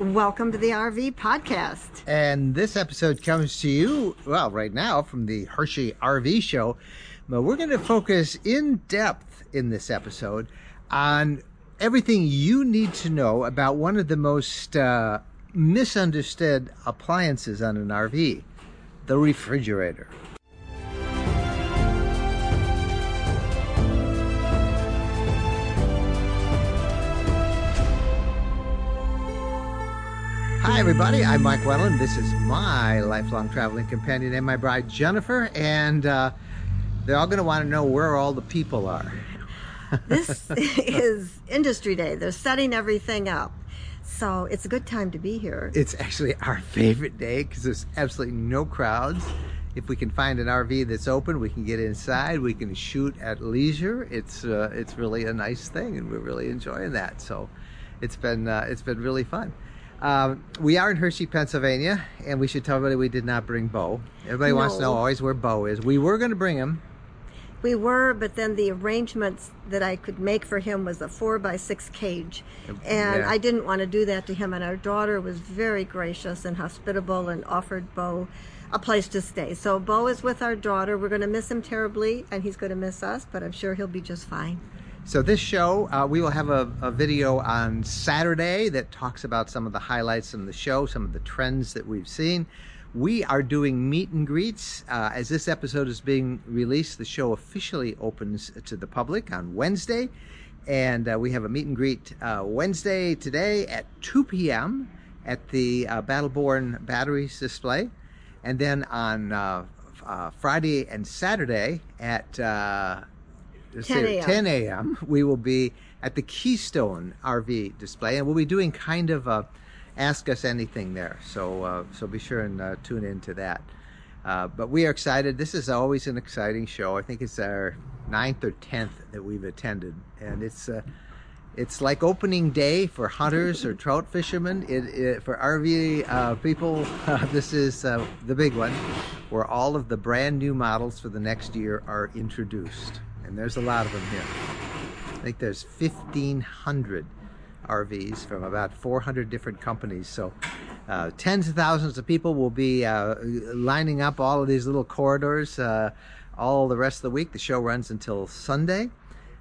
Welcome to the RV podcast. And this episode comes to you, well, right now from the Hershey RV show. But we're going to focus in depth in this episode on everything you need to know about one of the most uh, misunderstood appliances on an RV the refrigerator. Hi, everybody. I'm Mike Wendland. This is my lifelong traveling companion and my bride, Jennifer. And uh, they're all going to want to know where all the people are. this is Industry Day. They're setting everything up. So it's a good time to be here. It's actually our favorite day because there's absolutely no crowds. If we can find an RV that's open, we can get inside. We can shoot at leisure. It's uh, it's really a nice thing, and we're really enjoying that. So it's been uh, it's been really fun. Um, we are in Hershey, Pennsylvania, and we should tell everybody we did not bring Bo. Everybody no. wants to know always where Bo is. We were going to bring him. We were, but then the arrangements that I could make for him was a four by six cage, and yeah. I didn't want to do that to him. And our daughter was very gracious and hospitable and offered Bo a place to stay. So Bo is with our daughter. We're going to miss him terribly, and he's going to miss us, but I'm sure he'll be just fine. So this show, uh, we will have a, a, video on Saturday that talks about some of the highlights from the show, some of the trends that we've seen. We are doing meet and greets. Uh, as this episode is being released, the show officially opens to the public on Wednesday. And uh, we have a meet and greet uh, Wednesday today at 2 p.m. at the uh, Battleborn Batteries display. And then on uh, Friday and Saturday at 10 a.m. 10 a.m. We will be at the Keystone RV display, and we'll be doing kind of a ask us anything there. So uh, so be sure and uh, tune in to that. Uh, but we are excited. This is always an exciting show. I think it's our ninth or tenth that we've attended, and it's uh, it's like opening day for hunters or trout fishermen. It, it, for RV uh, people, this is uh, the big one, where all of the brand new models for the next year are introduced and there's a lot of them here. I think there's 1,500 RVs from about 400 different companies. So uh, tens of thousands of people will be uh, lining up all of these little corridors uh, all the rest of the week. The show runs until Sunday.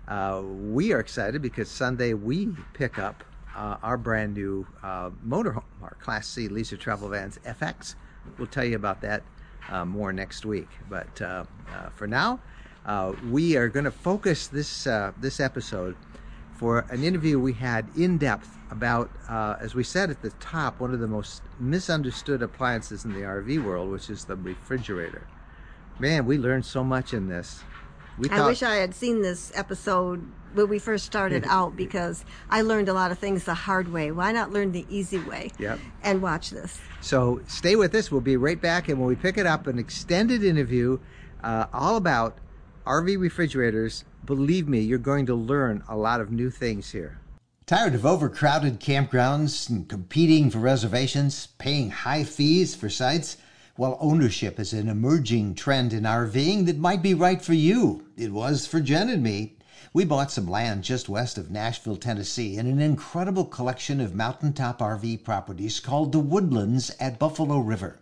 Uh, we are excited because Sunday we pick up uh, our brand new uh, motorhome, our Class C leisure travel vans FX. We'll tell you about that more next week. But for now, uh, we are going to focus this uh, this episode for an interview we had in depth about, uh, as we said at the top, one of the most misunderstood appliances in the RV world, which is the refrigerator. Man, we learned so much in this. We I wish I had seen this episode when we first started out because I learned a lot of things the hard way. Why not learn the easy way? Yep. And watch this. So stay with us. We'll be right back, and when we pick it up, an extended interview uh, all about RV refrigerators, believe me, you're going to learn a lot of new things here. Tired of overcrowded campgrounds and competing for reservations, paying high fees for sites? Well, ownership is an emerging trend in RVing that might be right for you. It was for Jen and me. We bought some land just west of Nashville, Tennessee, in an incredible collection of mountaintop RV properties called the Woodlands at Buffalo River.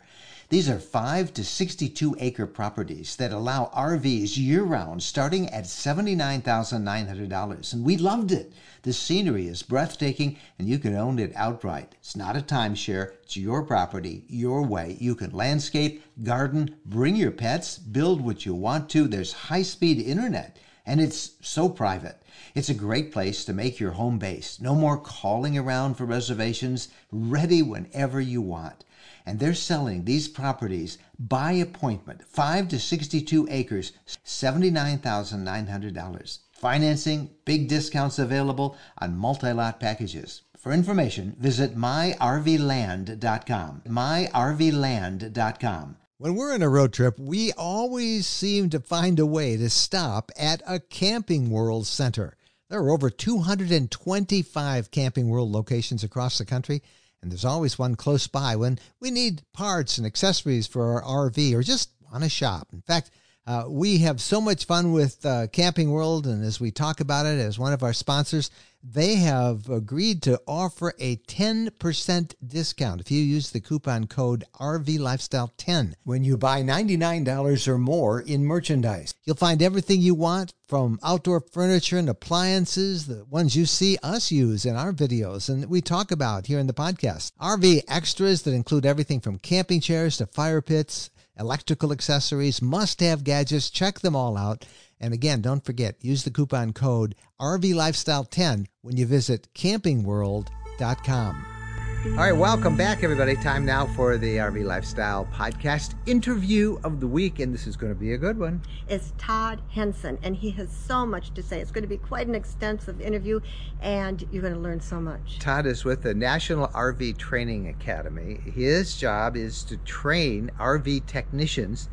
These are 5 to 62 acre properties that allow RVs year round starting at $79,900. And we loved it. The scenery is breathtaking and you can own it outright. It's not a timeshare, it's your property, your way. You can landscape, garden, bring your pets, build what you want to. There's high speed internet and it's so private. It's a great place to make your home base. No more calling around for reservations, ready whenever you want and they're selling these properties by appointment, 5 to 62 acres, $79,900. Financing, big discounts available on multi-lot packages. For information, visit myrvland.com. myrvland.com. When we're on a road trip, we always seem to find a way to stop at a Camping World center. There are over 225 Camping World locations across the country and there's always one close by when we need parts and accessories for our RV or just want to shop. In fact, uh, we have so much fun with uh, Camping World, and as we talk about it as one of our sponsors, they have agreed to offer a 10% discount if you use the coupon code RV Lifestyle 10 when you buy $99 or more in merchandise. You'll find everything you want from outdoor furniture and appliances, the ones you see us use in our videos and we talk about here in the podcast. RV extras that include everything from camping chairs to fire pits, electrical accessories, must have gadgets. Check them all out and again, don't forget, use the coupon code RVLifestyle10 when you visit campingworld.com. All right, welcome back, everybody. Time now for the RV Lifestyle Podcast interview of the week, and this is going to be a good one. It's Todd Henson, and he has so much to say. It's going to be quite an extensive interview, and you're going to learn so much. Todd is with the National RV Training Academy. His job is to train RV technicians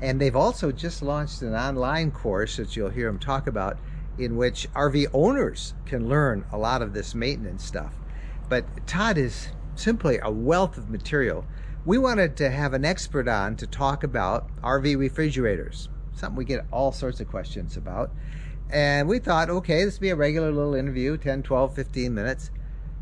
and they've also just launched an online course that you'll hear him talk about in which RV owners can learn a lot of this maintenance stuff. But Todd is simply a wealth of material. We wanted to have an expert on to talk about RV refrigerators, something we get all sorts of questions about. And we thought, okay, this would be a regular little interview, 10, 12, 15 minutes.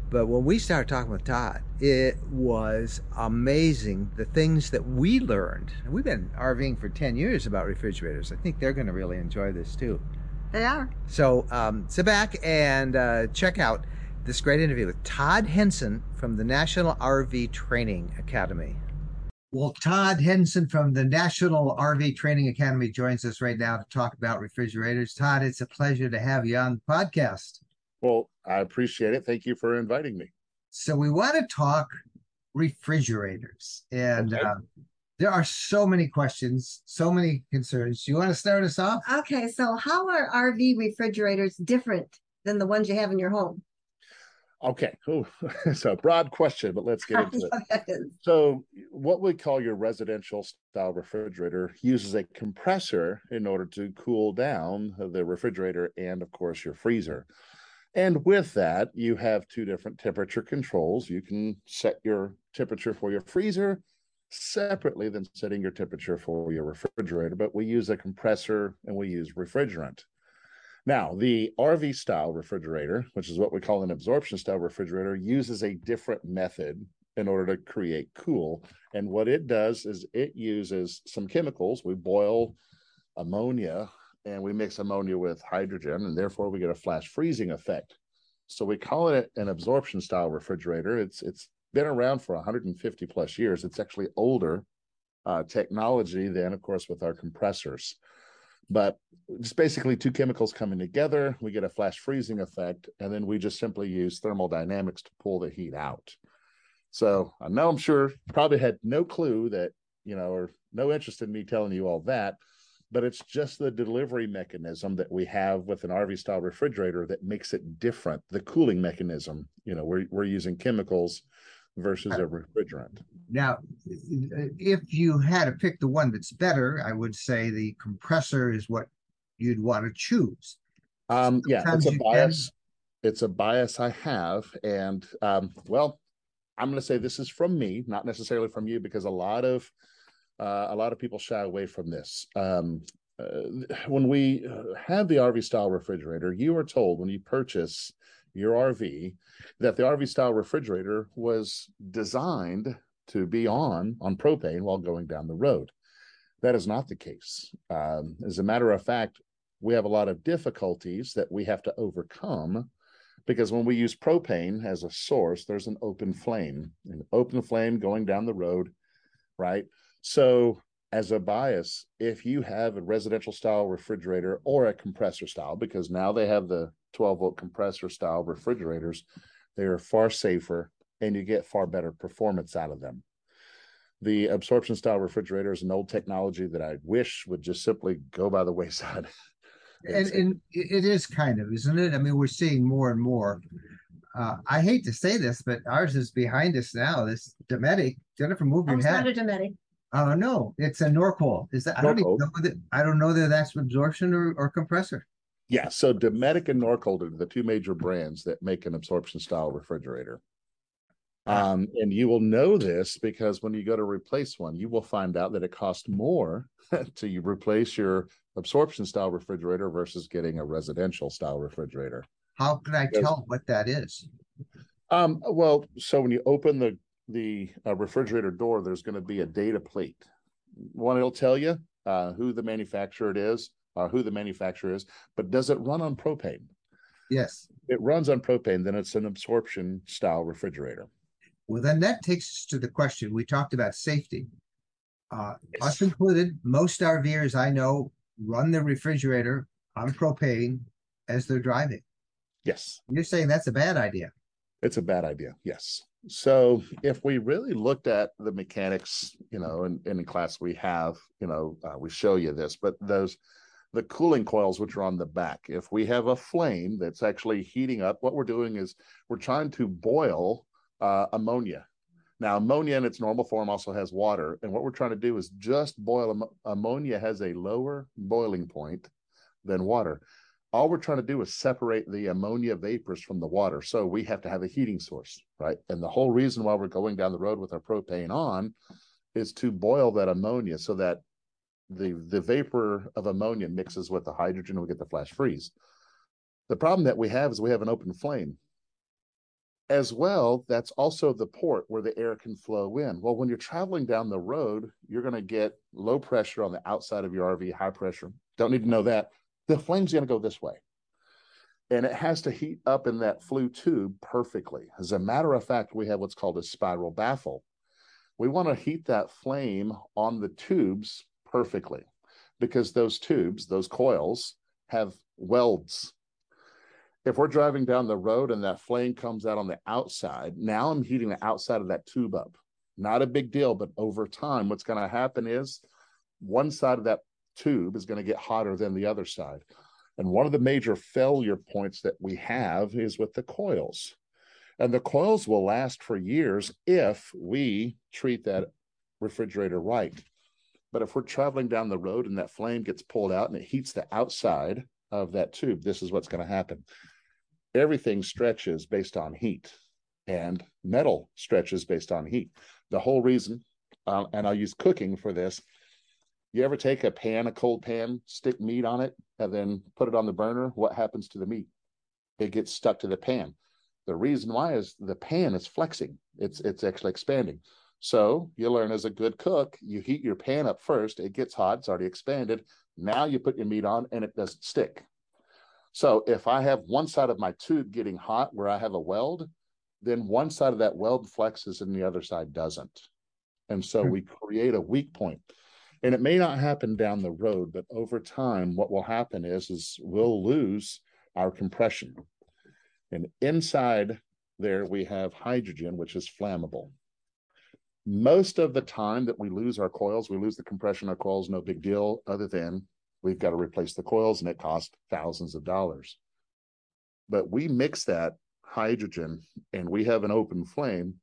But when we started talking with Todd, it was amazing the things that we learned. We've been RVing for 10 years about refrigerators. I think they're going to really enjoy this too. They are. So um, sit back and uh, check out this great interview with Todd Henson from the National RV Training Academy. Well, Todd Henson from the National RV Training Academy joins us right now to talk about refrigerators. Todd, it's a pleasure to have you on the podcast. Well, I appreciate it. Thank you for inviting me. So we want to talk refrigerators, and okay. uh, there are so many questions, so many concerns. You want to start us off? Okay. So how are RV refrigerators different than the ones you have in your home? Okay, oh, it's a broad question, but let's get into it. So, what we call your residential style refrigerator uses a compressor in order to cool down the refrigerator and, of course, your freezer. And with that, you have two different temperature controls. You can set your temperature for your freezer separately than setting your temperature for your refrigerator, but we use a compressor and we use refrigerant. Now, the RV style refrigerator, which is what we call an absorption style refrigerator, uses a different method in order to create cool. And what it does is it uses some chemicals. We boil ammonia and we mix ammonia with hydrogen, and therefore we get a flash freezing effect. So we call it an absorption style refrigerator. It's it's been around for 150 plus years. It's actually older uh, technology than, of course, with our compressors. But it's basically two chemicals coming together. We get a flash freezing effect, and then we just simply use thermodynamics to pull the heat out. So I know I'm sure probably had no clue that, you know, or no interest in me telling you all that but it's just the delivery mechanism that we have with an RV style refrigerator that makes it different. The cooling mechanism, you know, we're, we're using chemicals versus a refrigerant. Now, if you had to pick the one that's better, I would say the compressor is what you'd want to choose. Um, yeah, it's a bias. Can... It's a bias I have. And um, well, I'm going to say this is from me, not necessarily from you, because a lot of uh, a lot of people shy away from this. Um, uh, when we uh, have the RV style refrigerator, you are told when you purchase your RV that the RV style refrigerator was designed to be on on propane while going down the road. That is not the case. Um, as a matter of fact, we have a lot of difficulties that we have to overcome because when we use propane as a source, there's an open flame, an open flame going down the road, right? So, as a bias, if you have a residential style refrigerator or a compressor style, because now they have the 12 volt compressor style refrigerators, they are far safer and you get far better performance out of them. The absorption style refrigerator is an old technology that I wish would just simply go by the wayside. and, and it is kind of, isn't it? I mean, we're seeing more and more. Uh, I hate to say this, but ours is behind us now. This Dometic. Jennifer, move your head. Not a Dometic. Oh no, it's a Norcold. Is that I don't even know that I don't know that that's absorption or, or compressor. Yeah, so Dometic and Norcold are the two major brands that make an absorption style refrigerator. Um, and you will know this because when you go to replace one, you will find out that it costs more to replace your absorption style refrigerator versus getting a residential style refrigerator. How can I tell what that is? Um, well, so when you open the the uh, refrigerator door, there's going to be a data plate. One, it'll tell you uh, who the manufacturer it is, uh, who the manufacturer is, but does it run on propane? Yes. It runs on propane, then it's an absorption style refrigerator. Well, then that takes us to the question we talked about safety. Uh, yes. Us included, most RVers I know run the refrigerator on propane as they're driving. Yes. You're saying that's a bad idea. It's a bad idea. Yes. So if we really looked at the mechanics, you know, and, in class we have, you know, uh, we show you this, but those the cooling coils which are on the back. If we have a flame that's actually heating up, what we're doing is we're trying to boil uh, ammonia. Now, ammonia in its normal form also has water, and what we're trying to do is just boil am- ammonia has a lower boiling point than water. All we're trying to do is separate the ammonia vapors from the water. So we have to have a heating source, right? And the whole reason why we're going down the road with our propane on is to boil that ammonia so that the the vapor of ammonia mixes with the hydrogen we get the flash freeze. The problem that we have is we have an open flame. As well, that's also the port where the air can flow in. Well, when you're traveling down the road, you're going to get low pressure on the outside of your RV, high pressure. Don't need to know that. The flame's going to go this way. And it has to heat up in that flue tube perfectly. As a matter of fact, we have what's called a spiral baffle. We want to heat that flame on the tubes perfectly because those tubes, those coils, have welds. If we're driving down the road and that flame comes out on the outside, now I'm heating the outside of that tube up. Not a big deal, but over time, what's going to happen is one side of that tube is going to get hotter than the other side. And one of the major failure points that we have is with the coils. And the coils will last for years if we treat that refrigerator right. But if we're traveling down the road and that flame gets pulled out and it heats the outside of that tube, this is what's going to happen. Everything stretches based on heat, and metal stretches based on heat. The whole reason, uh, and I'll use cooking for this. You ever take a pan, a cold pan, stick meat on it, and then put it on the burner? What happens to the meat? It gets stuck to the pan. The reason why is the pan is flexing. It's it's actually expanding. So you learn as a good cook, you heat your pan up first, it gets hot, it's already expanded. Now you put your meat on and it doesn't stick. So if I have one side of my tube getting hot where I have a weld, then one side of that weld flexes and the other side doesn't. And so hmm. we create a weak point. And it may not happen down the road, but over time, what will happen is, is we'll lose our compression. And inside there, we have hydrogen, which is flammable. Most of the time that we lose our coils, we lose the compression of coils, no big deal, other than we've got to replace the coils and it costs thousands of dollars. But we mix that hydrogen and we have an open flame,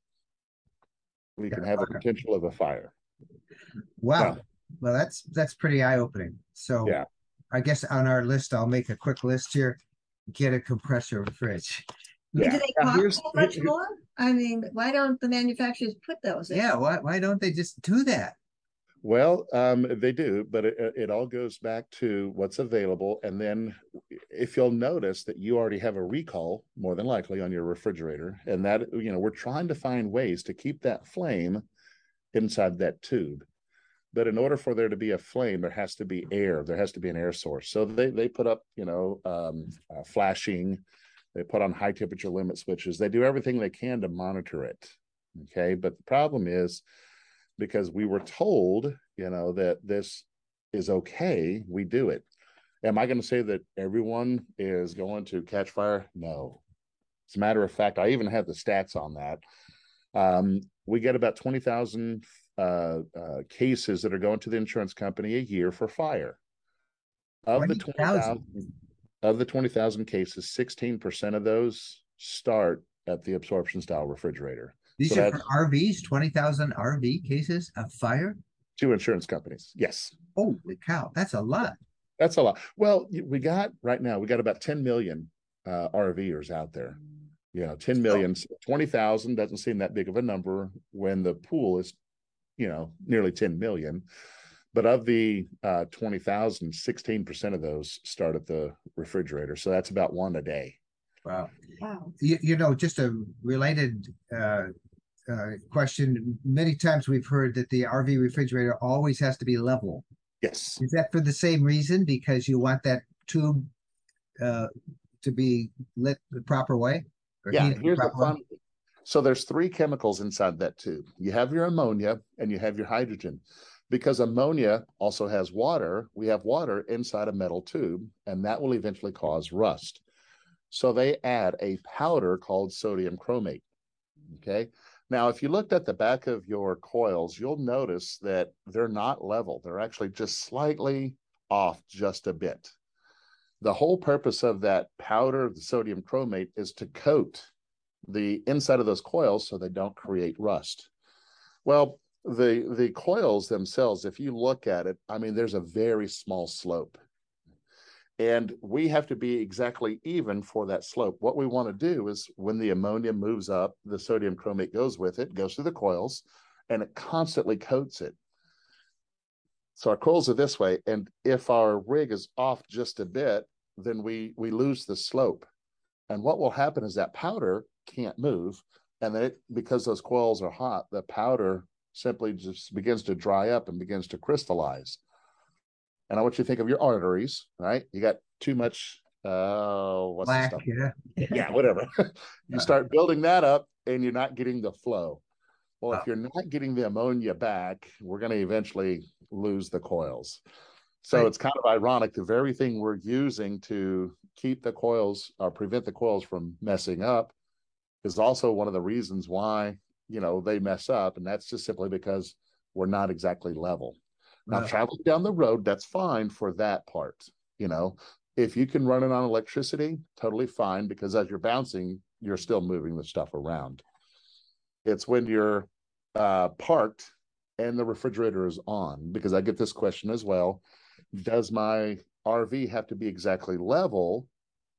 we can have a potential of a fire. Wow. well, that's that's pretty eye-opening. So yeah. I guess on our list, I'll make a quick list here. Get a compressor fridge. Yeah. Do they cost so much more? I mean, why don't the manufacturers put those? In? Yeah, why why don't they just do that? Well, um, they do, but it, it all goes back to what's available. And then, if you'll notice that you already have a recall, more than likely on your refrigerator, and that you know we're trying to find ways to keep that flame inside that tube. But in order for there to be a flame, there has to be air. There has to be an air source. So they they put up you know um, uh, flashing they put on high temperature limit switches. They do everything they can to monitor it. Okay. But the problem is because we were told, you know, that this is okay, we do it. Am I going to say that everyone is going to catch fire? No. As a matter of fact, I even have the stats on that. Um, we get about 20,000 uh, uh, cases that are going to the insurance company a year for fire. Of 20, the 20,000, of the 20,000 cases, 16% of those start at the absorption style refrigerator. These so are for RVs, 20,000 RV cases of fire? Two insurance companies. Yes. Holy cow. That's a lot. That's a lot. Well, we got right now, we got about 10 million uh, RVers out there. You know, 10 million, 20,000 doesn't seem that big of a number when the pool is, you know, nearly 10 million. But of the uh, 20,000, 16% of those start at the refrigerator. So that's about one a day. Wow. Wow. You, you know, just a related uh, uh, question. Many times we've heard that the RV refrigerator always has to be level. Yes. Is that for the same reason? Because you want that tube uh, to be lit the proper way? yeah, here's the, the fun. Way? So there's three chemicals inside that tube. You have your ammonia and you have your hydrogen. Because ammonia also has water, we have water inside a metal tube, and that will eventually cause rust. So they add a powder called sodium chromate. Okay. Now, if you looked at the back of your coils, you'll notice that they're not level. They're actually just slightly off just a bit. The whole purpose of that powder, the sodium chromate, is to coat the inside of those coils so they don't create rust. Well, the the coils themselves, if you look at it, I mean, there's a very small slope. And we have to be exactly even for that slope. What we want to do is when the ammonia moves up, the sodium chromate goes with it, goes through the coils, and it constantly coats it. So our coils are this way. And if our rig is off just a bit, then we we lose the slope. And what will happen is that powder can't move. And then it, because those coils are hot, the powder simply just begins to dry up and begins to crystallize and I want you to think of your arteries, right? You got too much uh what's Black, the stuff? Yeah. yeah, whatever. you start building that up and you're not getting the flow. Well, oh. if you're not getting the ammonia back, we're going to eventually lose the coils. So right. it's kind of ironic. The very thing we're using to keep the coils or prevent the coils from messing up is also one of the reasons why, you know, they mess up. And that's just simply because we're not exactly level. Now, uh, traveling down the road, that's fine for that part. You know, if you can run it on electricity, totally fine because as you're bouncing, you're still moving the stuff around. It's when you're uh, parked and the refrigerator is on, because I get this question as well. Does my RV have to be exactly level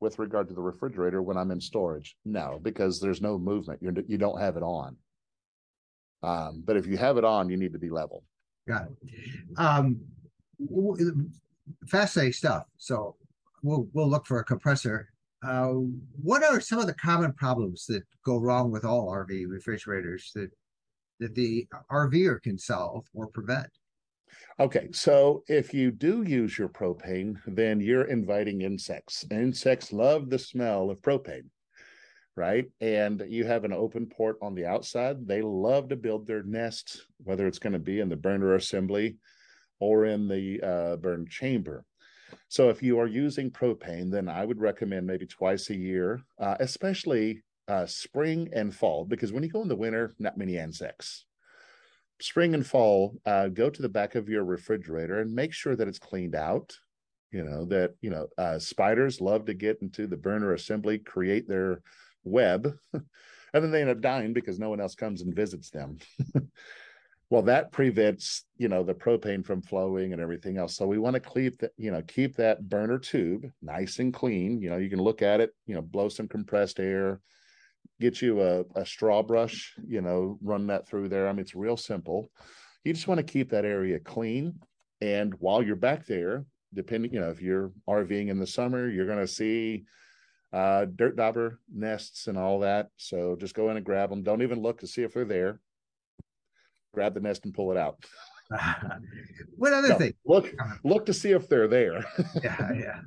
with regard to the refrigerator when I'm in storage? No, because there's no movement. You're, you don't have it on. Um, but if you have it on, you need to be level. Got it. Um, fascinating stuff. So we'll we'll look for a compressor. Uh, what are some of the common problems that go wrong with all RV refrigerators that that the RVer can solve or prevent? Okay, so if you do use your propane, then you're inviting insects. Insects love the smell of propane right? And you have an open port on the outside. They love to build their nests, whether it's going to be in the burner assembly or in the uh, burn chamber. So if you are using propane, then I would recommend maybe twice a year, uh, especially uh, spring and fall, because when you go in the winter, not many insects. Spring and fall, uh, go to the back of your refrigerator and make sure that it's cleaned out. You know that you know uh, spiders love to get into the burner assembly, create their web, and then they end up dying because no one else comes and visits them. well, that prevents you know the propane from flowing and everything else. So we want to keep that you know keep that burner tube nice and clean. You know you can look at it, you know, blow some compressed air, get you a, a straw brush, you know, run that through there. I mean, it's real simple. You just want to keep that area clean. And while you're back there, depending, you know, if you're RVing in the summer, you're going to see uh, dirt dauber nests and all that. So just go in and grab them. Don't even look to see if they're there. Grab the nest and pull it out. what other no, thing? Look, look to see if they're there. yeah, yeah.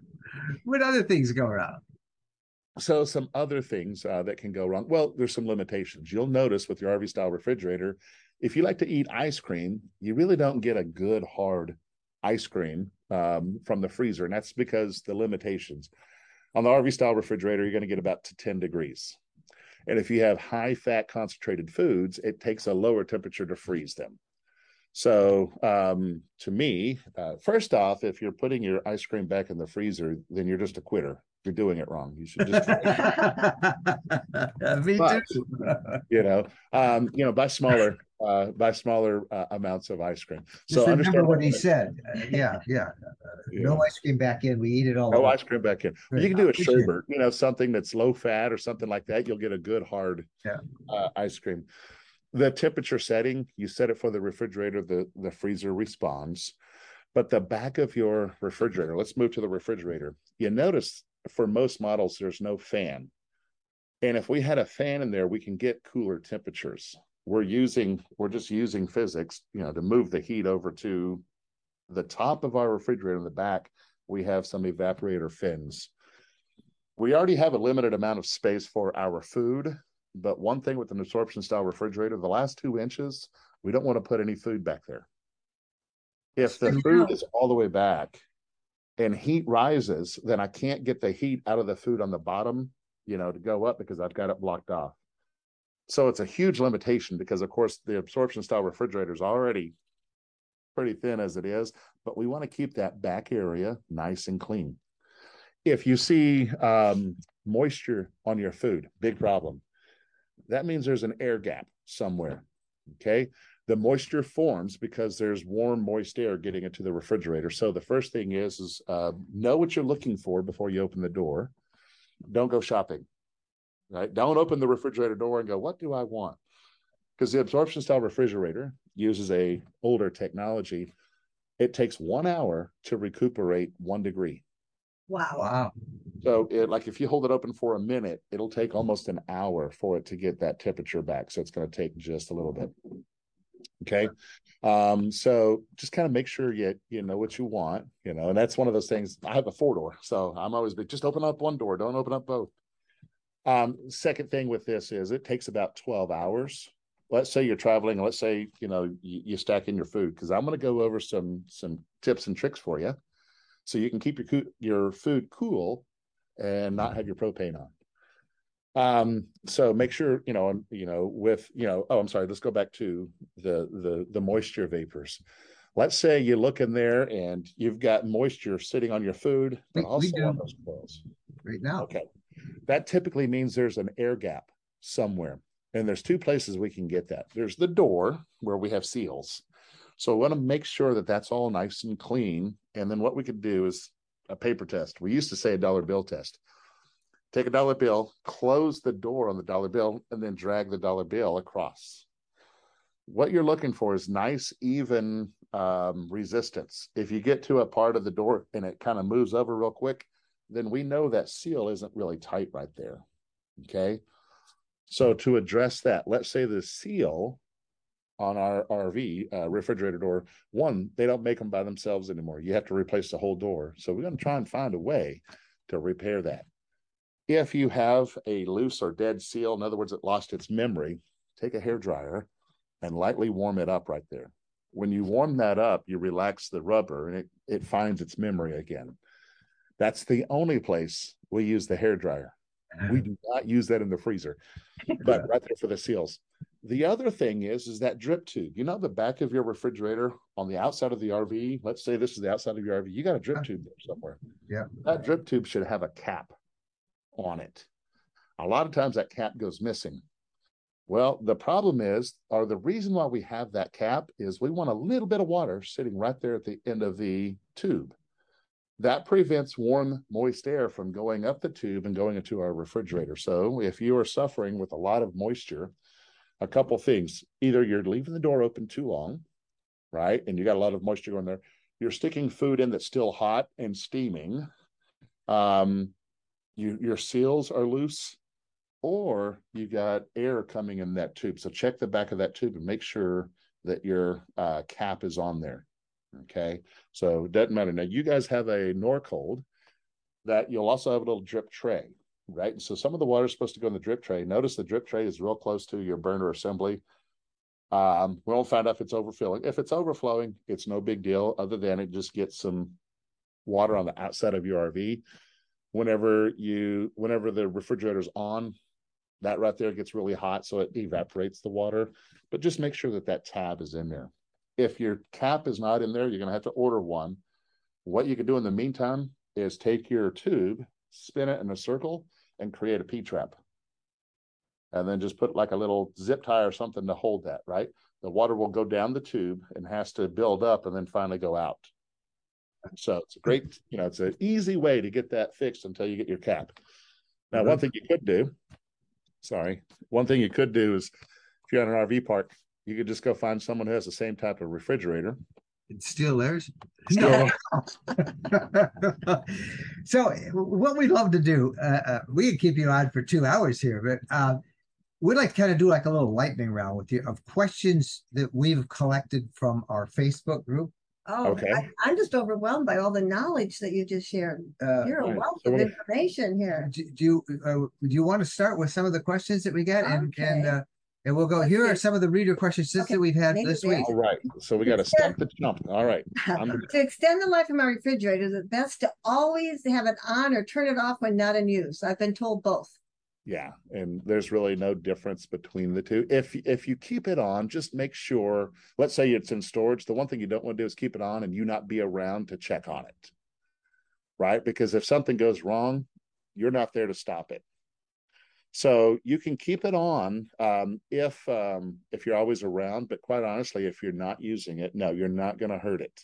What other things go wrong? So some other things uh, that can go wrong. Well, there's some limitations. You'll notice with your RV style refrigerator, if you like to eat ice cream, you really don't get a good hard ice cream um, from the freezer, and that's because the limitations. On the RV style refrigerator, you're going to get about to 10 degrees. And if you have high fat concentrated foods, it takes a lower temperature to freeze them. So, um, to me, uh, first off, if you're putting your ice cream back in the freezer, then you're just a quitter you're doing it wrong. You should just me but, too. you know, um, you know, buy smaller, uh, buy smaller uh, amounts of ice cream. Just so remember what he said. Uh, yeah, yeah. yeah. No ice cream back in. We eat it all. No ice cream back in. Right. You can do a sherbet. You know, something that's low fat or something like that. You'll get a good hard yeah. Uh, ice cream. The temperature setting, you set it for the refrigerator. The the freezer responds. But the back of your refrigerator, let's move to the refrigerator. You notice for most models, there's no fan. And if we had a fan in there, we can get cooler temperatures. We're using, we're just using physics, you know, to move the heat over to the top of our refrigerator in the back. We have some evaporator fins. We already have a limited amount of space for our food, but one thing with an absorption style refrigerator, the last two inches, we don't want to put any food back there. If the food is all the way back and heat rises, then I can't get the heat out of the food on the bottom, you know, to go up because I've got it blocked off. So it's a huge limitation because, of course, the absorption style refrigerator is already pretty thin as it is, but we want to keep that back area nice and clean. If you see um, moisture on your food, big problem. That means there's an air gap somewhere. Okay the moisture forms because there's warm, moist air getting into the refrigerator. So the first thing is is uh, know what you're looking for before you open the door. Don't go shopping. Right? Don't open the refrigerator door and go, "What do I want?" Because the absorption style refrigerator uses a older technology. It takes one hour to recuperate one degree. Wow. Wow. So, it, like if you hold it open for a minute, it'll take almost an hour for it to get that temperature back. So, it's going to take just a little bit. Okay. Um, so just kind of make sure you you know what you want, you know, and that's one of those things. I have a four door, so I'm always big, just open up one door, don't open up both. Um, second thing with this is it takes about 12 hours. Let's say you're traveling, let's say you know you, you stack in your food because I'm going to go over some some tips and tricks for you, so you can keep your your food cool and not have your propane on. Um, so make sure, you know, you know, with, you know, oh, I'm sorry, let's go back to the the the moisture vapors. Let's say you look in there and you've got moisture sitting on your food, but we, also we on those coils. Right now. Okay. That typically means there's an air gap somewhere. And there's two places we can get that. There's the door where we have seals. So we want to make sure that that's all nice and clean. And then what we could do is a paper test. We used to say a dollar bill test take a dollar bill, close the door on the dollar bill, and then drag the dollar bill across. What you're looking for is nice, even um, resistance. If you get to a part of the door and it kind of moves over real quick, then we know that seal isn't really tight right there. Okay. So to address that, let's say the seal on our RV uh, refrigerator door, one, they don't make them by themselves anymore. You have to replace the whole door. So we're going to try and find a way to repair that. If you have a loose or dead seal, in other words, it lost its memory, take a hair dryer and lightly warm it up right there. When you warm that up, you relax the rubber and it, it finds its memory again. That's the only place we use the hair dryer. Uh-huh. We do not use that in the freezer, but right there for the seals. The other thing is, is that drip tube. You know, the back of your refrigerator on the outside of the RV. Let's say this is the outside of your RV. You got a drip tube there somewhere. Yeah. That drip tube should have a cap on it. A lot of times that cap goes missing. Well, the problem is, or the reason why we have that cap is we want a little bit of water sitting right there at the end of the tube. That prevents warm, moist air from going up the tube and going into our refrigerator. So if you are suffering with a lot of moisture, a couple things. Either you're leaving the door open too long, right? And you got a lot of moisture going there. You're sticking food in that's still hot and steaming. Um, you, your seals are loose or you got air coming in that tube. So check the back of that tube and make sure that your uh, cap is on there. Okay. So it doesn't matter. Now you guys have a Norcold that you'll also have a little drip tray, right? And So some of the water is supposed to go in the drip tray. Notice the drip tray is real close to your burner assembly. Um, we won't find out if it's overfilling. If it's overflowing, it's no big deal, other than it just gets some water on the outside of your RV whenever you whenever the refrigerator's on that right there gets really hot so it evaporates the water but just make sure that that tab is in there if your cap is not in there you're going to have to order one. What you can do in the meantime is take your tube spin it in a circle and create a p trap. And then just put like a little zip tie or something to hold that right? The water will go down the tube and has to build up and then finally go out. So it's a great, you know, it's an easy way to get that fixed until you get your cap. Now, one mm-hmm. thing you could do, sorry, one thing you could do is if you're at an RV park, you could just go find someone who has the same type of refrigerator It's still theirs. Still. so, what we'd love to do, uh, uh, we could keep you on for two hours here, but uh, we'd like to kind of do like a little lightning round with you of questions that we've collected from our Facebook group. Oh, okay. I, am just overwhelmed by all the knowledge that you just shared. Uh, You're a wealth of information here. Do, do you uh, do you want to start with some of the questions that we get, and okay. and uh, and we'll go. Here are some of the reader questions okay. that we've had Maybe this week. All right, so we got to stop the jump. All right. to extend the life of my refrigerator, it's best to always have it on or turn it off when not in use. I've been told both. Yeah, and there's really no difference between the two. If if you keep it on, just make sure. Let's say it's in storage. The one thing you don't want to do is keep it on and you not be around to check on it, right? Because if something goes wrong, you're not there to stop it. So you can keep it on um, if um, if you're always around. But quite honestly, if you're not using it, no, you're not going to hurt it.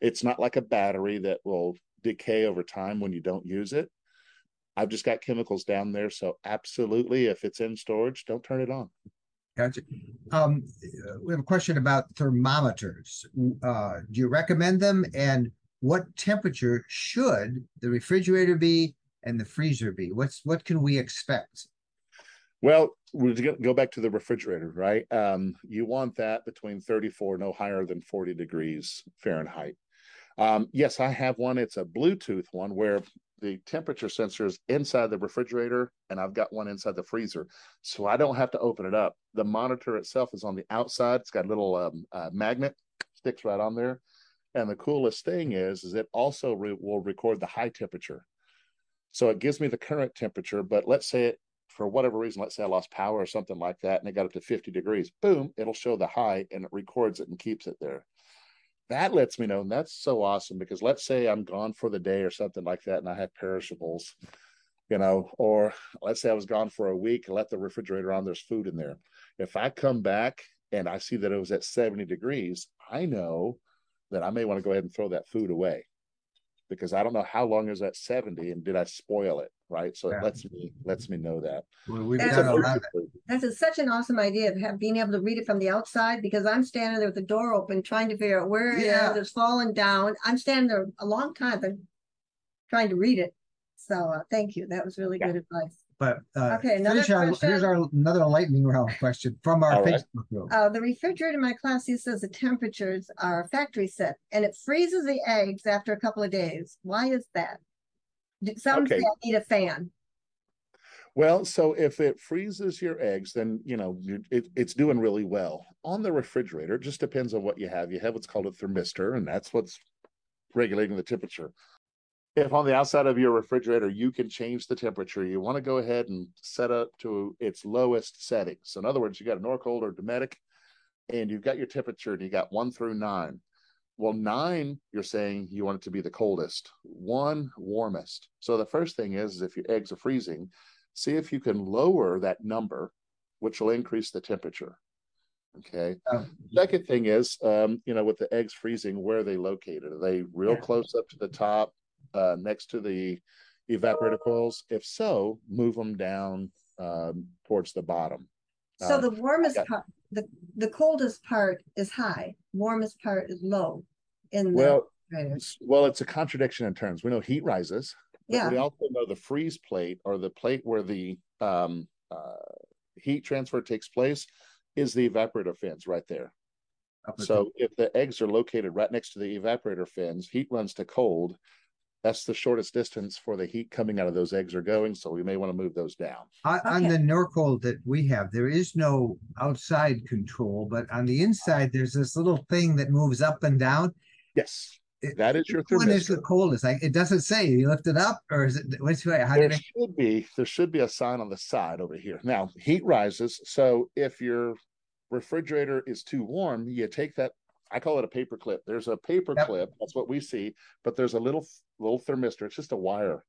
It's not like a battery that will decay over time when you don't use it I've just got chemicals down there. So absolutely, if it's in storage, don't turn it on. Gotcha. Um, we have a question about thermometers. Uh, do you recommend them? And what temperature should the refrigerator be and the freezer be? What's what can we expect? Well, we'll go back to the refrigerator, right? Um, you want that between 34, no higher than 40 degrees Fahrenheit. Um, yes, I have one. It's a Bluetooth one where the temperature sensor is inside the refrigerator and I've got one inside the freezer. So I don't have to open it up. The monitor itself is on the outside. It's got a little um, uh, magnet sticks right on there. And the coolest thing is, is it also re- will record the high temperature. So it gives me the current temperature, but let's say it for whatever reason, let's say I lost power or something like that, and it got up to 50 degrees. Boom, it'll show the high and it records it and keeps it there that lets me know and that's so awesome because let's say i'm gone for the day or something like that and i have perishables you know or let's say i was gone for a week let the refrigerator on there's food in there if i come back and i see that it was at 70 degrees i know that i may want to go ahead and throw that food away because i don't know how long is that 70 and did i spoil it right? So yeah. it lets me lets me know that. Well, we've that's, a, that's such an awesome idea of have, being able to read it from the outside because I'm standing there with the door open trying to figure out where yeah. it is, it's falling down. I'm standing there a long time trying to read it. So uh, thank you. That was really yeah. good advice. But uh, okay, another question. here's our another lightning round question from our Facebook group. Uh, the refrigerator in my class he says the temperatures are factory set and it freezes the eggs after a couple of days. Why is that? Some okay. say I need a fan. Well, so if it freezes your eggs, then you know it, it's doing really well. On the refrigerator, it just depends on what you have. You have what's called a thermistor, and that's what's regulating the temperature. If on the outside of your refrigerator you can change the temperature, you want to go ahead and set up to its lowest setting. So in other words, you got a Norcold or Dometic, and you've got your temperature, and you got one through nine. Well, nine, you're saying you want it to be the coldest, one warmest. So the first thing is, is if your eggs are freezing, see if you can lower that number, which will increase the temperature. Okay. Oh. Second thing is, um, you know, with the eggs freezing, where are they located? Are they real yeah. close up to the top, uh, next to the evaporator coils? If so, move them down um, towards the bottom. So uh, the warmest part, the the coldest part is high, warmest part is low. In well, well, it's a contradiction in terms. We know heat rises. Yeah. We also know the freeze plate or the plate where the um, uh, heat transfer takes place is the evaporator fins right there. So if the eggs are located right next to the evaporator fins, heat runs to cold that's the shortest distance for the heat coming out of those eggs are going. So we may want to move those down. On, okay. on the Norcold that we have, there is no outside control, but on the inside, there's this little thing that moves up and down. Yes. That is your thermistor. When is the coldest? Like it doesn't say. You lift it up, or is it? What's way? How there should it... be there should be a sign on the side over here. Now heat rises, so if your refrigerator is too warm, you take that I call it a paper clip. There's a paper yep. clip. That's what we see, but there's a little little thermistor. It's just a wire.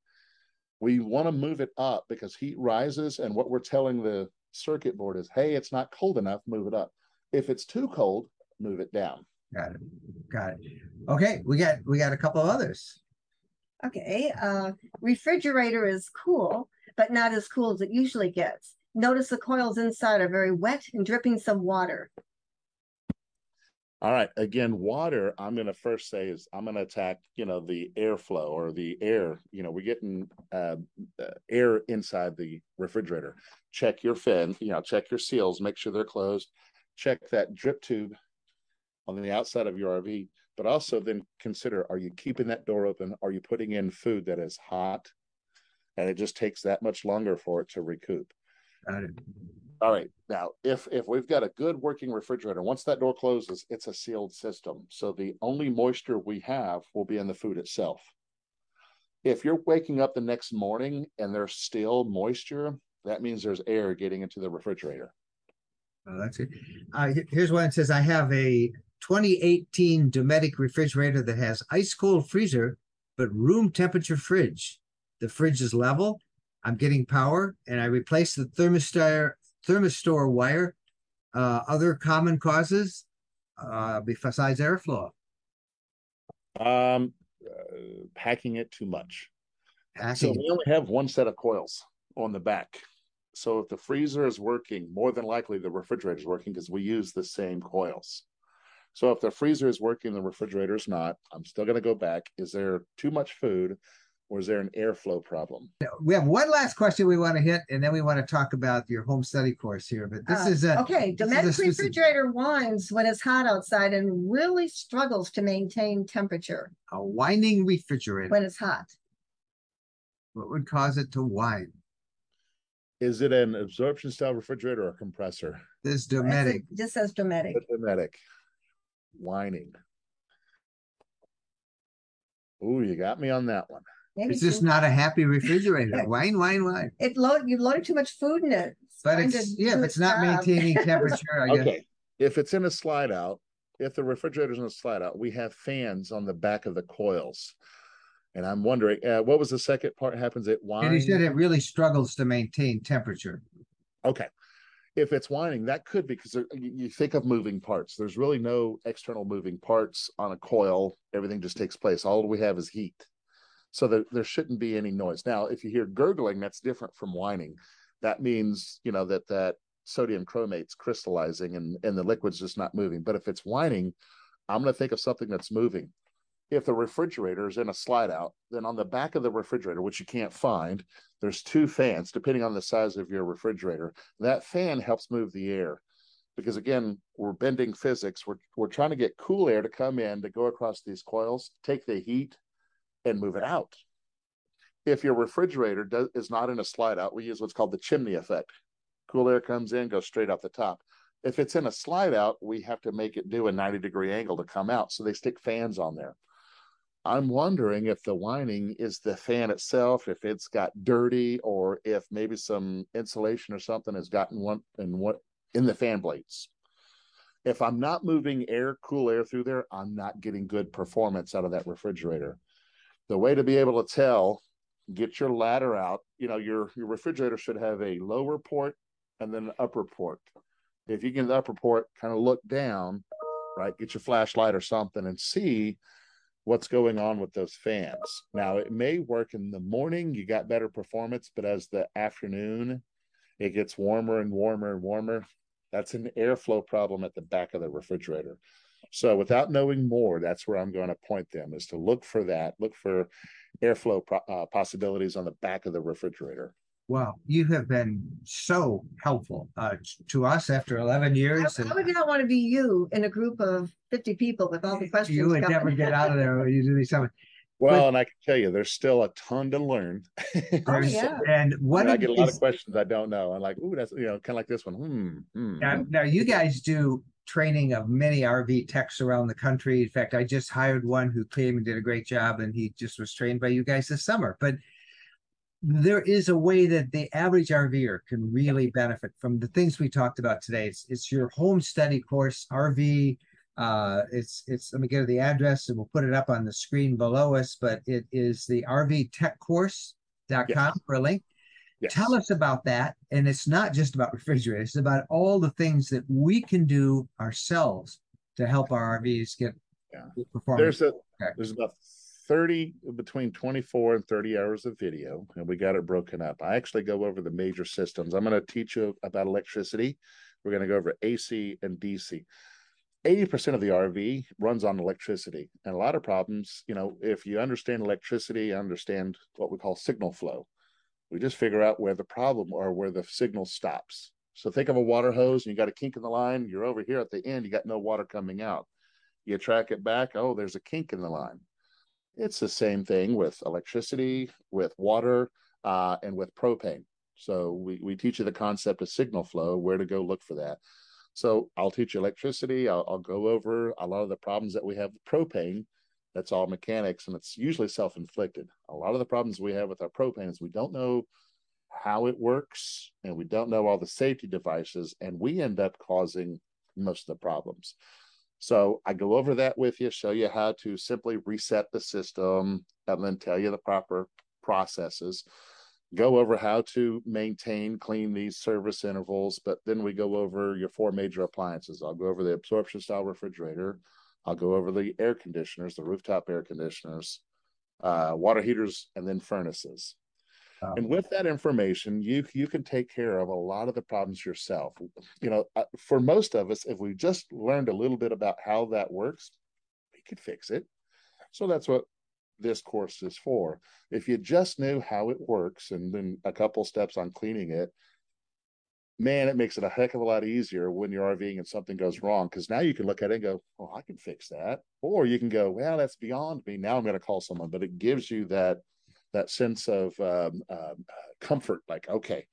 We want to move it up because heat rises, and what we're telling the circuit board is, "Hey, it's not cold enough. Move it up. If it's too cold, move it down." Got it. Got it. Okay, we got we got a couple of others. Okay, uh, refrigerator is cool, but not as cool as it usually gets. Notice the coils inside are very wet and dripping some water. All right. Again, water, I'm going to first say is I'm going to attack, you know, the airflow or the air. You know, we're getting uh, uh, air inside the refrigerator. Check your fin, you know, check your seals, make sure they're closed. Check that drip tube on the outside of your RV, but also then consider are you keeping that door open? Are you putting in food that is hot? And it just takes that much longer for it to recoup. Got it. All right. Now, if if we've got a good working refrigerator, once that door closes, it's a sealed system. So the only moisture we have will be in the food itself. If you're waking up the next morning and there's still moisture, that means there's air getting into the refrigerator. Oh, that's it. Uh, here's one that says I have a 2018 Dometic refrigerator that has ice cold freezer, but room temperature fridge. The fridge is level. I'm getting power, and I replaced the thermistor thermistor wire. Uh, other common causes uh, besides airflow? Um, uh, packing it too much. Packing. So we only have one set of coils on the back. So if the freezer is working, more than likely the refrigerator is working because we use the same coils. So if the freezer is working, the refrigerator is not. I'm still going to go back. Is there too much food? Or is there an airflow problem? We have one last question we want to hit, and then we want to talk about your home study course here. But this uh, is a okay. Dometic refrigerator whines when it's hot outside and really struggles to maintain temperature. A whining refrigerator when it's hot. What would cause it to whine? Is it an absorption style refrigerator or a compressor? This Dometic. Just says Dometic. Dometic. Whining. Ooh, you got me on that one. Maybe it's just not a happy refrigerator. wine, wine, wine. It load you've loaded too much food in it. It's but it's yeah, if it's not maintaining temperature, I guess. Okay. If it's in a slide out, if the refrigerator's in a slide out, we have fans on the back of the coils. And I'm wondering, uh, what was the second part? Happens at wine. And he said it really struggles to maintain temperature. Okay, if it's whining, that could be because you think of moving parts. There's really no external moving parts on a coil. Everything just takes place. All we have is heat so that there shouldn't be any noise. Now, if you hear gurgling, that's different from whining. That means you know that that sodium chromate's crystallizing and and the liquid's just not moving. But if it's whining, I'm going to think of something that's moving. If the refrigerator is in a slide out, then on the back of the refrigerator, which you can't find, there's two fans depending on the size of your refrigerator. That fan helps move the air because again we're bending physics we're, we're trying to get cool air to come in to go across these coils take the heat and move it out. If your refrigerator does, is not in a slide out, we use what's called the chimney effect. Cool air comes in, goes straight out the top. If it's in a slide out, we have to make it do a 90 degree angle to come out. So they stick fans on there. I'm wondering if the whining is the fan itself, if it's got dirty, or if maybe some insulation or something has gotten one in what in the fan blades. If I'm not moving air, cool air through there, I'm not getting good performance out of that refrigerator the way to be able to tell get your ladder out you know your your refrigerator should have a lower port and then an upper port. If you get the upper port kind of look down right get your flashlight or something and see what's going on with those fans. Now it may work in the morning you got better performance but as the afternoon it gets warmer and warmer and warmer that's an airflow problem at the back of the refrigerator so without knowing more, that's where I'm going to point them is to look for that, look for airflow uh, possibilities on the back of the refrigerator. Wow, you have been so helpful uh, to us after 11 years. How, and, would not want to be you in a group of 50 people with all the questions? You would coming. never get out of there when you do these something. Well, but, and I can tell you, there's still a ton to learn. oh, yeah. And what I get a lot of questions I don't know. I'm like, ooh, that's you know, kind of like this one. Hmm. hmm now, hmm. now, you guys do training of many RV techs around the country. In fact, I just hired one who came and did a great job, and he just was trained by you guys this summer. But there is a way that the average RVer can really benefit from the things we talked about today. It's, it's your home study course, RV. Uh, it's it's let me get the address and we'll put it up on the screen below us. But it is the RV Tech Course.com yes. for a link. Yes. Tell us about that. And it's not just about refrigerators, it's about all the things that we can do ourselves to help our RVs get yeah. performance. There's a okay. there's about 30 between 24 and 30 hours of video, and we got it broken up. I actually go over the major systems. I'm going to teach you about electricity. We're going to go over AC and DC. 80% of the RV runs on electricity. And a lot of problems, you know, if you understand electricity, understand what we call signal flow. We just figure out where the problem or where the signal stops. So think of a water hose and you got a kink in the line, you're over here at the end, you got no water coming out. You track it back, oh, there's a kink in the line. It's the same thing with electricity, with water, uh, and with propane. So we, we teach you the concept of signal flow, where to go look for that. So I'll teach you electricity. I'll, I'll go over a lot of the problems that we have with propane. That's all mechanics, and it's usually self-inflicted. A lot of the problems we have with our propane is we don't know how it works, and we don't know all the safety devices, and we end up causing most of the problems. So I go over that with you, show you how to simply reset the system, and then tell you the proper processes go over how to maintain, clean these service intervals, but then we go over your four major appliances. I'll go over the absorption style refrigerator. I'll go over the air conditioners, the rooftop air conditioners, uh, water heaters, and then furnaces. Wow. And with that information, you you can take care of a lot of the problems yourself. You know, uh, for most of us, if we just learned a little bit about how that works, we could fix it. So that's what this course is for. If you just knew how it works and then a couple steps on cleaning it, man, it makes it a heck of a lot easier when you're RVing and something goes wrong because now you can look at it and go, "Oh, I can fix that," or you can go, "Well, that's beyond me. Now I'm going to call someone." But it gives you that that sense of um, um, comfort, like, okay,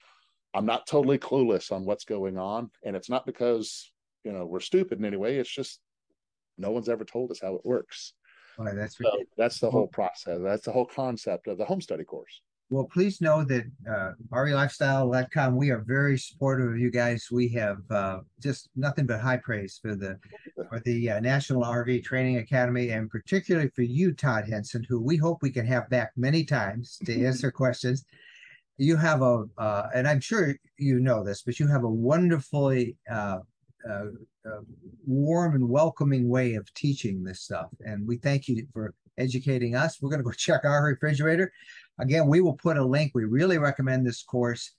I'm not totally clueless on what's going on, and it's not because you know we're stupid in any way. It's just no one's ever told us how it works. That's so that's the whole process. That's the whole concept of the home study course. Well, please know that uh, RVLifestyle.com, we are very supportive of you guys. We have uh, just nothing but high praise for the for the uh, National RV Training Academy, and particularly for you, Todd Henson, who we hope we can have back many times to answer questions. You have a, uh, and I'm sure you know this, but you have a wonderfully uh, uh, uh, warm and welcoming way of teaching this stuff. And we thank you for educating us. We're going to go check our refrigerator. Again, we will put a link. We really recommend this course.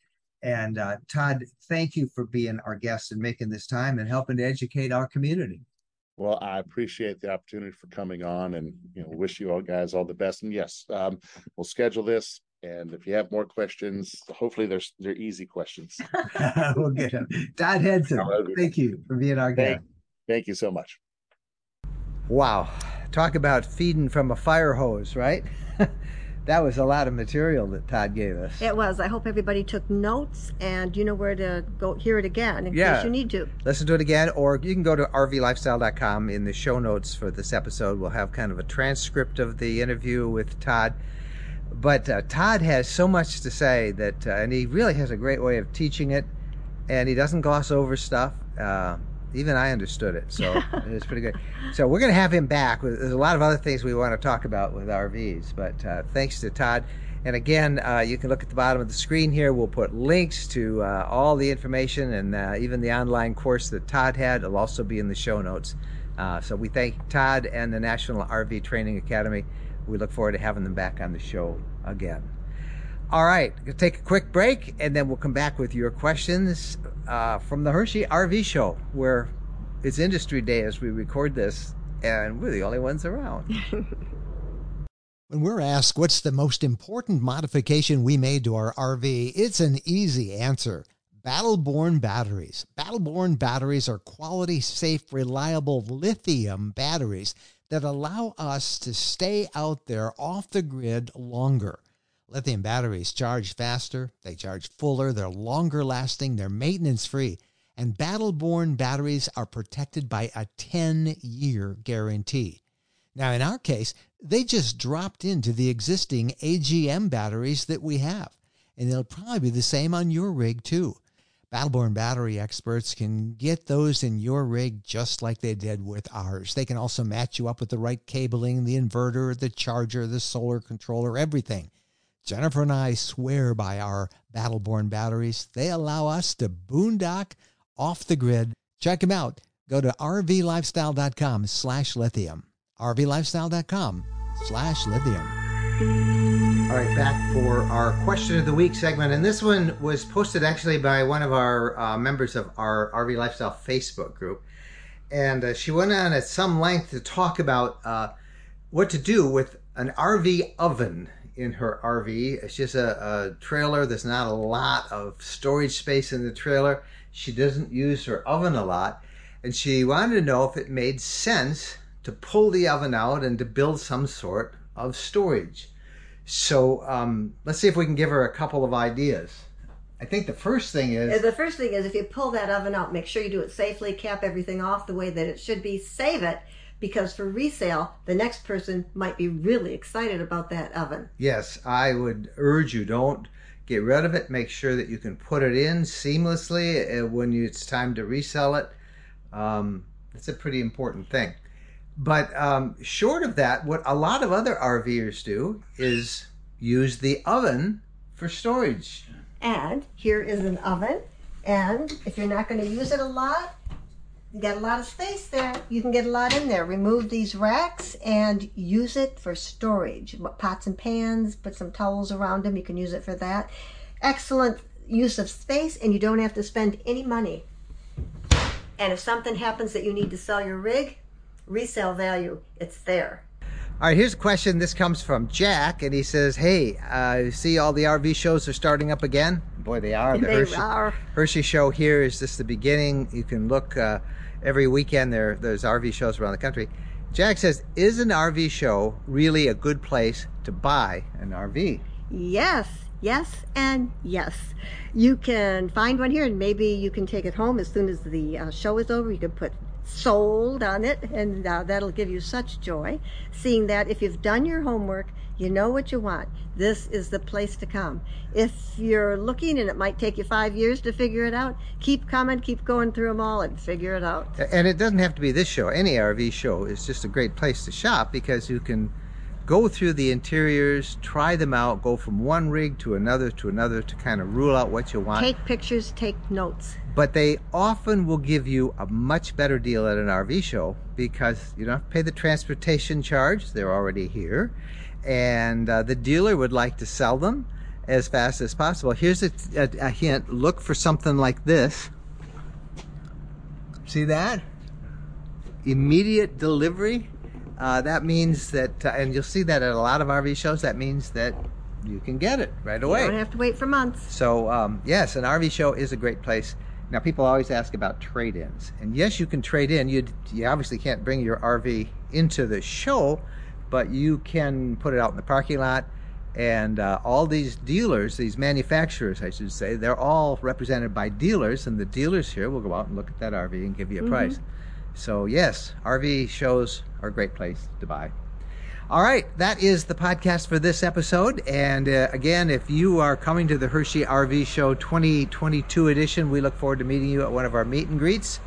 And uh, Todd, thank you for being our guest and making this time and helping to educate our community. Well, I appreciate the opportunity for coming on, and you know, wish you all guys all the best. And yes, um, we'll schedule this and if you have more questions, hopefully they're they're easy questions. we'll get them. Todd Henson, thank you for being our guest. Thank, thank you so much. Wow. Talk about feeding from a fire hose, right? that was a lot of material that Todd gave us. It was. I hope everybody took notes and you know where to go hear it again in yeah. case you need to. Listen to it again, or you can go to rvlifestyle.com in the show notes for this episode. We'll have kind of a transcript of the interview with Todd but uh, Todd has so much to say that, uh, and he really has a great way of teaching it, and he doesn't gloss over stuff. Uh, even I understood it, so it's pretty good. So we're going to have him back. There's a lot of other things we want to talk about with RVs, but uh, thanks to Todd. And again, uh, you can look at the bottom of the screen here. We'll put links to uh, all the information and even the online course that Todd had. It'll also be in the show notes. so we thank Todd and the National RV Training Academy we look forward to having them back on the show again. All right, we'll take a quick break and then we'll come back with your questions uh, from the Hershey RV Show, where it's Industry Day as we record this, and we're the only ones around. when we're asked what's the most important modification we made to our RV, it's an easy answer. Battleborn batteries. Battleborn batteries are quality, safe, reliable lithium batteries that allow us to stay out there off the grid longer. Lithium batteries charge faster, they charge fuller, they're longer lasting, they're maintenance free, and Battleborn batteries are protected by a 10 year guarantee. Now, in our case, they just dropped into the existing AGM batteries that we have, and they'll probably be the same on your rig too. Battleborn battery experts can get those in your rig just like they did with ours. They can also match you up with the right cabling, the inverter, the charger, the solar controller, everything. Jennifer and I swear by our Battleborn batteries. They allow us to boondock off the grid. Check them out. Go to rvlifestyle.com slash lithium. rvlifestyle.com slash lithium. All right, back for our question of the week segment. And this one was posted actually by one of our uh, members of our RV Lifestyle Facebook group. and uh, she went on at some length to talk about uh, what to do with an RV oven in her RV. It's just a, a, trailer. There's not a lot of storage space in the trailer. She doesn't use her oven a lot. And she wanted to know if it made sense to pull the oven out and to build some sort of storage. So um, let's see if we can give her a couple of ideas. I think the first thing is the first thing is if you pull that oven out, make sure you do it safely, cap everything off the way that it should be, save it because for resale, the next person might be really excited about that oven. Yes, I would urge you don't get rid of it. Make sure that you can put it in seamlessly uh, when you, it's time to resell it. Um, that's a pretty important thing. But um, short of that, what a lot of other RVers do is use the oven for storage. And here is an oven. And if you're not going to use it a lot, you got a lot of space there. You can get a lot in there. Remove these racks and use it for storage. Pots and pans, put some towels around them. You can use it for that. Excellent use of space and you don't have to spend any money. And if something happens that you need to sell your rig, resale value, it's there. All right, here's a question. This comes from Jack, and he says, "Hey, uh, see all the RV shows are starting up again. Boy, they are. The they Hershey, are. Hershey show here is just the beginning. You can look uh, every weekend. There, there's RV shows around the country. Jack says, "Is an RV show really a good place to buy an RV?" Yes, yes, and yes. You can find one here, and maybe you can take it home as soon as the uh, show is over. You can put sold on it and uh, that'll give you such joy seeing that if you've done your homework you know what you want. This is the place to come. If you're looking and it might take you five years to figure it out keep coming keep going through them all and figure it out. And it doesn't have to be this show. Any rv show is just a great place to shop because you can go through the interiors, try them out, go from one rig to another to another to kind of rule out what you want. Take pictures, take notes. But they often will give you a much better deal at an RV show because you don't have to pay the transportation charge, they're already here. And uh, the dealer would like to sell them as fast as possible. Here's a, a, a hint look for something like this. See that? Immediate delivery uh, that means that, uh, and you'll see that at a lot of RV shows, that means that you can get it right away. You don't have to wait for months. So, um, yes, an RV show is a great place. Now, people always ask about trade ins. And yes, you can trade in. You, you obviously can't bring your RV into the show, but you can put it out in the parking lot. And uh, all these dealers, these manufacturers, I should say, they're all represented by dealers. And the dealers here will go out and look at that RV and give you a mm-hmm. price. So, yes, RV shows are a great place to buy. All right, that is the podcast for this episode. And uh, again, if you are coming to the Hershey RV Show 2022 edition, we look forward to meeting you at one of our meet and greets.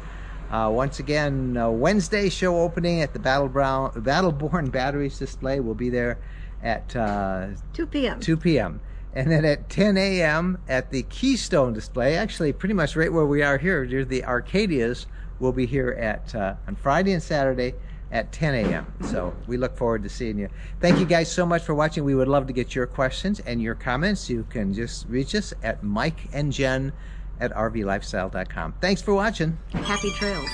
Uh, once again, uh, Wednesday show opening at the Battle Brown, Battleborn Batteries display. We'll be there at uh, 2 p.m. 2 p.m. And then at 10 a.m. at the Keystone display, actually pretty much right where we are here, near the Arcadias, we'll be here at uh, on Friday and Saturday at 10 a.m. So we look forward to seeing you. Thank you guys so much for watching. We would love to get your questions and your comments. You can just reach us at Mike and Jen at rvlifestyle.com. Thanks for watching. Happy trails.